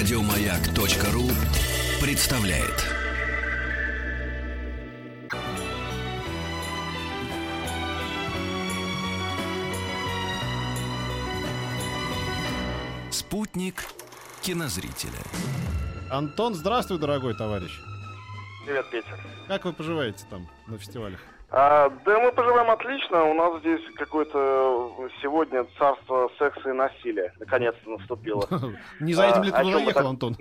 Радиомаяк.ру представляет. Спутник кинозрителя. Антон, здравствуй, дорогой товарищ. Привет, Петя. Как вы поживаете там на фестивалях? А, да мы поживаем отлично. У нас здесь какое-то сегодня царство секса и насилия. Наконец-то наступило. Не за этим ли А, о ты мы ехал, Антон?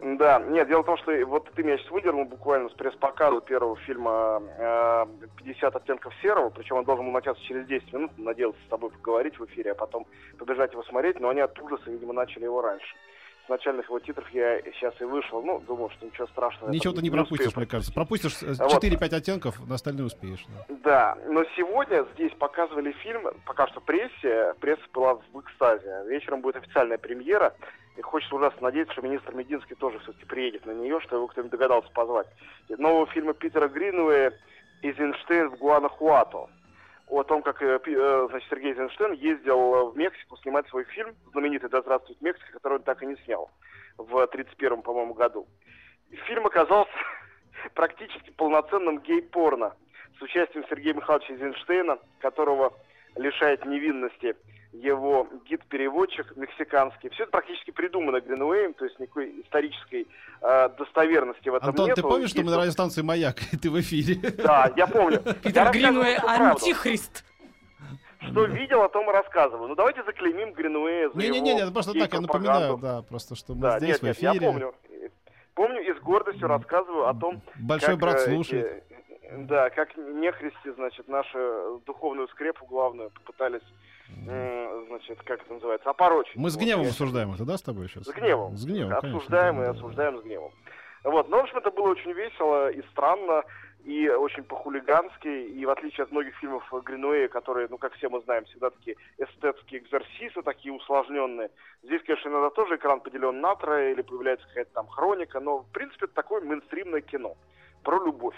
Да, нет, дело в том, что вот ты меня сейчас выдернул буквально с пресс-показа первого фильма э, «50 оттенков серого», причем он должен был начаться через 10 минут, надеялся с тобой поговорить в эфире, а потом побежать его смотреть, но они от ужаса, видимо, начали его раньше. С начальных его титров я сейчас и вышел, ну, думал, что ничего страшного. Ничего ты не успею пропустишь, мне кажется. Пропустишь э, А вот. 4-5 оттенков, на остальные успеешь. да. Да, но сегодня здесь показывали фильм, пока что прессе, пресса была в экстазе. Вечером будет официальная премьера, и хочется ужасно надеяться, что министр Мединский тоже все-таки приедет на нее, что его кто-нибудь догадался позвать. Нового фильма Питера Гринуэя «Эйзенштейн в Гуанахуато». О том, как э, э, значит, Сергей Эйзенштейн ездил в Мексику снимать свой фильм, знаменитый «Да здравствует Мексика», который он так и не снял в 1931, по-моему, году. Фильм оказался практически полноценным гей-порно с участием Сергея Михайловича Эйзенштейна, которого лишает невинности его гид-переводчик мексиканский. Все это практически придумано Гринуэем, то есть никакой исторической э, достоверности в этом Антон, нет. ты помнишь, что мы на радиостанции «Маяк», и ты в эфире? Да, я помню. Питер правду. антихрист. Что видел, о том и рассказываю. Ну давайте заклеймим Гринуэя за Не-не-не, это просто так, я напоминаю, да, просто, что мы Да, здесь нет, в нет, я эфире. помню. Помню и с гордостью рассказываю о том, Большой как, брат э, слушает. эти, да, как нехристи, значит, нашу духовную скрепу главную попытались, значит, как это называется, опорочить. Мы с Вот, гневом я- обсуждаем это, да, с тобой сейчас? С гневом. С гневом, конечно, Обсуждаем да, и да. осуждаем с гневом. Вот, но, в общем, это было очень весело и странно, и очень по-хулигански, и в отличие от многих фильмов Гринуэя, которые, ну, как все мы знаем, всегда такие эстетские экзорсисы, такие усложненные. Здесь, конечно, иногда тоже экран поделен на трое, или появляется какая-то там хроника, но, в принципе, это такое мейнстримное кино про любовь.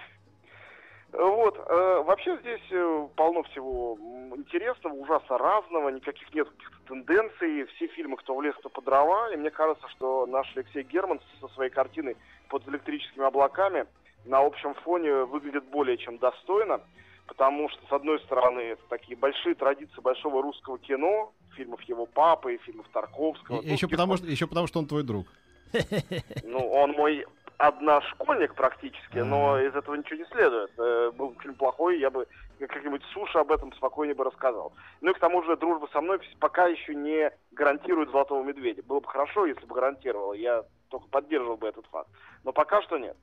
Вот, э, вообще здесь э, полно всего интересного, ужасно разного, никаких нет каких-то тенденций, все фильмы кто в лес, кто по дрова, и мне кажется, что наш Алексей Герман со своей картиной под электрическими облаками на общем фоне выглядит более чем достойно, потому что, с одной стороны, это такие большие традиции большого русского кино, фильмов его папы, фильмов Тарковского. И- ну, еще, потому, что, еще потому, что он твой друг. ну, он мой одношкольник практически, но Ага. из этого ничего не следует. Э, Был бы фильм плохой, я бы как-нибудь суши об этом спокойнее бы рассказал. Ну и к тому же дружба со мной пока еще не гарантирует золотого медведя. Было бы хорошо, если бы гарантировала. Я только поддерживал бы этот факт. Но пока что нет.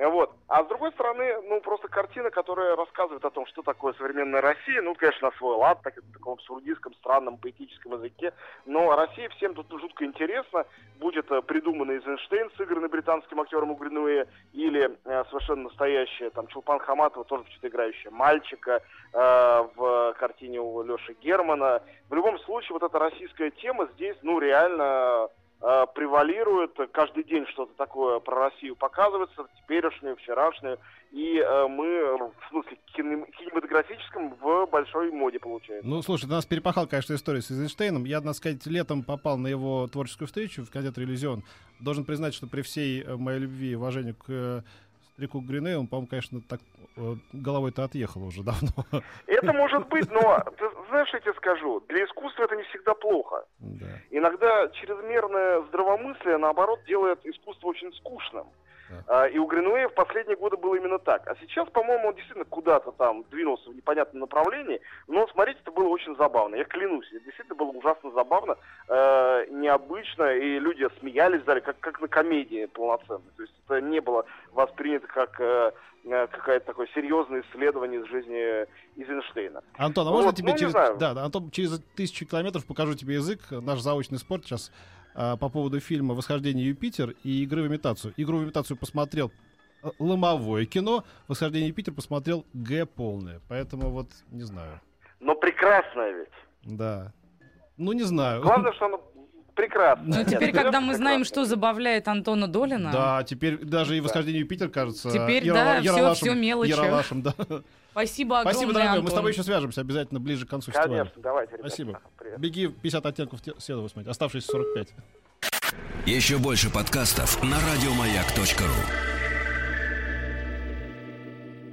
Вот. А с другой стороны, ну, просто картина, которая рассказывает о том, что такое современная Россия, ну, конечно, на свой лад, так, на таком абсурдистском, странном, поэтическом языке, но Россия всем тут жутко интересна, будет э, придуманный Эйзенштейн, сыгранный британским актером Угринуэ, или э, совершенно настоящая, там, Чулпан Хаматова, тоже почему-то играющая мальчика э, в картине у Леши Германа. В любом случае, вот эта российская тема здесь, ну, реально э. Каждый день что-то такое про Россию показывается, теперешнюю, вчерашнюю. И э, мы, э, в смысле кинем- кинематографическом, в большой моде получается. Ну, слушай, нас перепахал, конечно, история с Эйзенштейном. Я, надо сказать, летом попал на его творческую встречу в кинотеатре «Иллюзион». Должен признать, что при всей э, моей любви и уважении к старику Гринею, он, по-моему, конечно, так э, головой-то отъехал уже давно. Это может быть, но ты знаешь, я тебе скажу, для искусства это не всегда плохо. Да. Иногда чрезмерное здравомыслие, наоборот, делает искусство очень скучным. Да. А, И у Гринуэя в последние годы было именно так. А сейчас, по-моему, он действительно куда-то там двинулся в непонятном направлении. Но, смотрите, это было очень забавно. Я клянусь, это действительно было ужасно забавно, э, необычно, и люди смеялись в зале, как, как на комедии полноценной. То есть это не было воспринято как э, э, какое-то такое серьезное исследование из жизни Эйзенштейна. Антон, а можно Вот, тебе ну, через... да, Антон, через тысячу километров покажу тебе язык, наш заочный спорт сейчас а, по поводу фильма «Восхождение Юпитер» и «Игры в имитацию». «Игру в имитацию» посмотрел э, ломовое кино, «Восхождение Юпитер» посмотрел Г полное. Поэтому вот, не знаю. Но прекрасное ведь. Да. Ну, не знаю. Главное, что оно прекрасно. Ну, теперь, когда мы знаем, прекрасно. что забавляет Антона Долина, Да, теперь даже и «Восхождение Юпитер» кажется... Теперь, Ярала- да, всё- Яралашем- всё мелочи. Яралашем, да. спасибо огромное, Спасибо, дорогой. Мы с Антон. тобой еще свяжемся обязательно ближе к концу фестиваля. Конечно, давайте, ребята. Спасибо. Привет. Беги 50 оттенков те- седого смотреть. Оставшиеся 45. Еще больше подкастов на радиомаяк.ру.